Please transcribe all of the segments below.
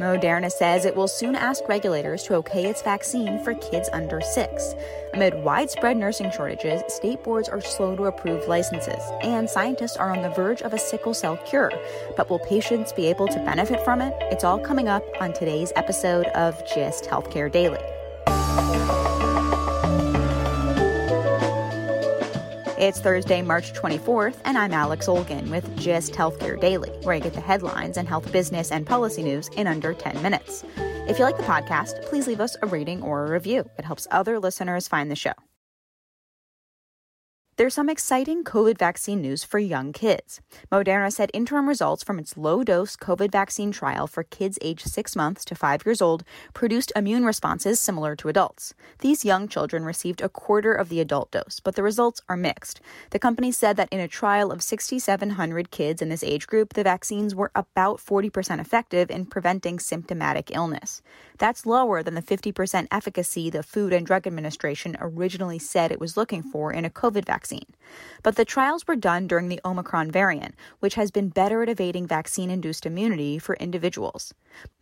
Moderna says it will soon ask regulators to okay its vaccine for kids under six. Amid widespread nursing shortages, state boards are slow to approve licenses, and scientists are on the verge of a sickle cell cure. But will patients be able to benefit from it? It's all coming up on today's episode of GIST Healthcare Daily. It's Thursday, March 24th, and I'm Alex Olgin with GIST Healthcare Daily, where I get the headlines and health business and policy news in under 10 minutes. If you like the podcast, please leave us a rating or a review. It helps other listeners find the show. There's some exciting COVID vaccine news for young kids. Moderna said interim results from its low dose COVID vaccine trial for kids aged six months to five years old produced immune responses similar to adults. These young children received a quarter of the adult dose, but the results are mixed. The company said that in a trial of 6,700 kids in this age group, the vaccines were about 40% effective in preventing symptomatic illness. That's lower than the 50% efficacy the Food and Drug Administration originally said it was looking for in a COVID vaccine vaccine. But the trials were done during the Omicron variant, which has been better at evading vaccine induced immunity for individuals.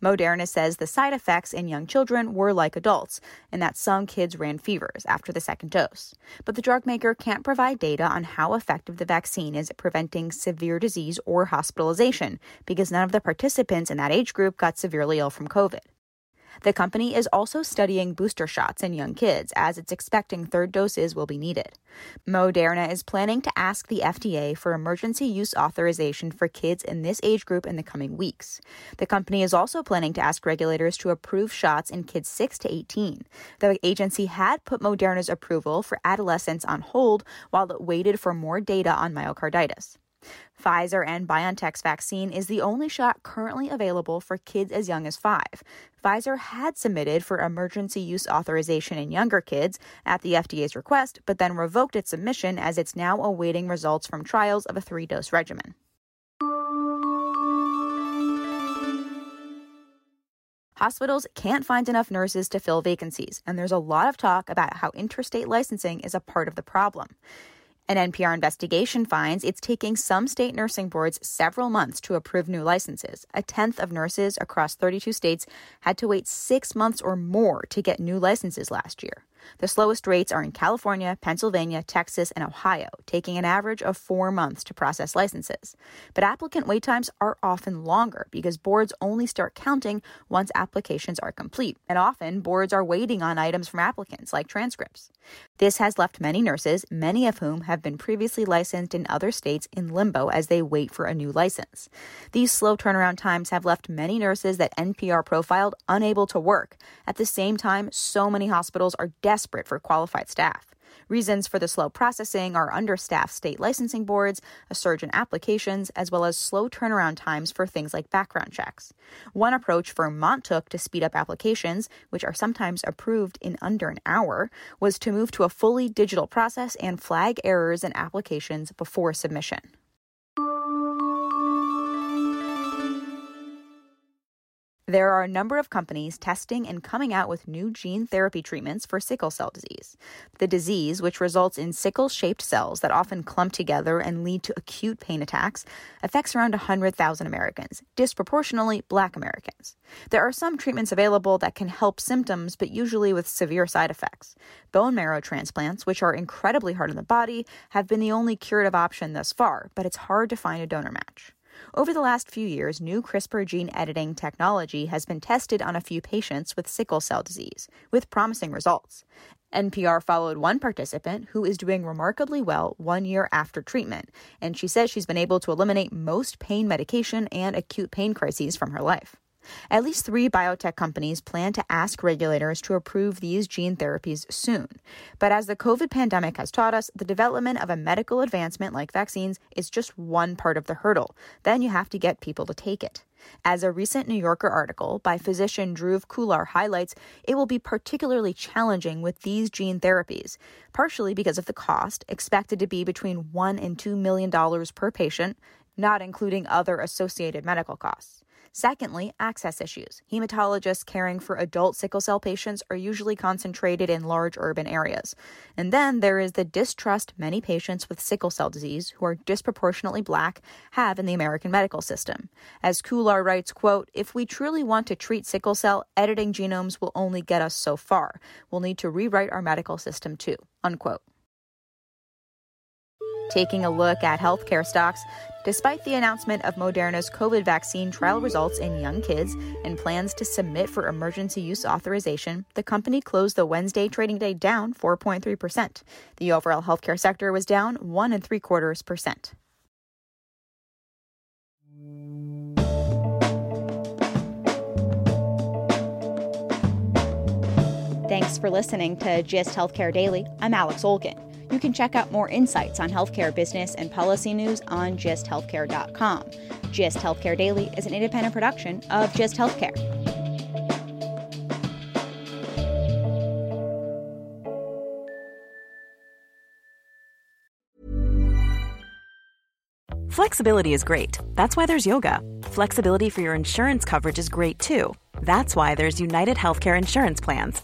Moderna says the side effects in young children were like adults, and that some kids ran fevers after the second dose. But the drug maker can't provide data on how effective the vaccine is at preventing severe disease or hospitalization because none of the participants in that age group got severely ill from COVID. The company is also studying booster shots in young kids as it's expecting third doses will be needed. Moderna is planning to ask the FDA for emergency use authorization for kids in this age group in the coming weeks. The company is also planning to ask regulators to approve shots in kids 6 to 18. The agency had put Moderna's approval for adolescents on hold while it waited for more data on myocarditis. Pfizer and BioNTech's vaccine is the only shot currently available for kids as young as five. Pfizer had submitted for emergency use authorization in younger kids at the FDA's request, but then revoked its submission as it's now awaiting results from trials of a three dose regimen. Hospitals can't find enough nurses to fill vacancies, and there's a lot of talk about how interstate licensing is a part of the problem. An NPR investigation finds it's taking some state nursing boards several months to approve new licenses. A tenth of nurses across 32 states had to wait six months or more to get new licenses last year. The slowest rates are in California, Pennsylvania, Texas, and Ohio, taking an average of four months to process licenses. But applicant wait times are often longer because boards only start counting once applications are complete. And often, boards are waiting on items from applicants, like transcripts. This has left many nurses, many of whom have been previously licensed in other states, in limbo as they wait for a new license. These slow turnaround times have left many nurses that NPR profiled unable to work. At the same time, so many hospitals are desperate desperate for qualified staff. Reasons for the slow processing are understaffed state licensing boards, a surge in applications, as well as slow turnaround times for things like background checks. One approach Vermont took to speed up applications, which are sometimes approved in under an hour, was to move to a fully digital process and flag errors in applications before submission. There are a number of companies testing and coming out with new gene therapy treatments for sickle cell disease. The disease, which results in sickle shaped cells that often clump together and lead to acute pain attacks, affects around 100,000 Americans, disproportionately black Americans. There are some treatments available that can help symptoms, but usually with severe side effects. Bone marrow transplants, which are incredibly hard on the body, have been the only curative option thus far, but it's hard to find a donor match. Over the last few years, new CRISPR gene editing technology has been tested on a few patients with sickle cell disease, with promising results. NPR followed one participant who is doing remarkably well one year after treatment, and she says she's been able to eliminate most pain medication and acute pain crises from her life. At least three biotech companies plan to ask regulators to approve these gene therapies soon. But as the COVID pandemic has taught us, the development of a medical advancement like vaccines is just one part of the hurdle. Then you have to get people to take it. As a recent New Yorker article by physician Dhruv Khullar highlights, it will be particularly challenging with these gene therapies, partially because of the cost, expected to be between 1 and 2 million dollars per patient, not including other associated medical costs. Secondly, access issues. Hematologists caring for adult sickle cell patients are usually concentrated in large urban areas. And then there is the distrust many patients with sickle cell disease who are disproportionately black have in the American medical system. As Khullar writes, quote, if we truly want to treat sickle cell, editing genomes will only get us so far. We'll need to rewrite our medical system too, unquote. Taking a look at healthcare stocks, despite the announcement of Moderna's COVID vaccine trial results in young kids and plans to submit for emergency use authorization, the company closed the Wednesday trading day down 4.3%. The overall healthcare sector was down one and three quarters percent. Thanks for listening to GIST Healthcare Daily. I'm Alex Olgin. You can check out more insights on healthcare business and policy news on gisthealthcare.com. GIST Healthcare Daily is an independent production of GIST Healthcare. Flexibility is great. That's why there's yoga. Flexibility for your insurance coverage is great too. That's why there's United Healthcare Insurance Plans.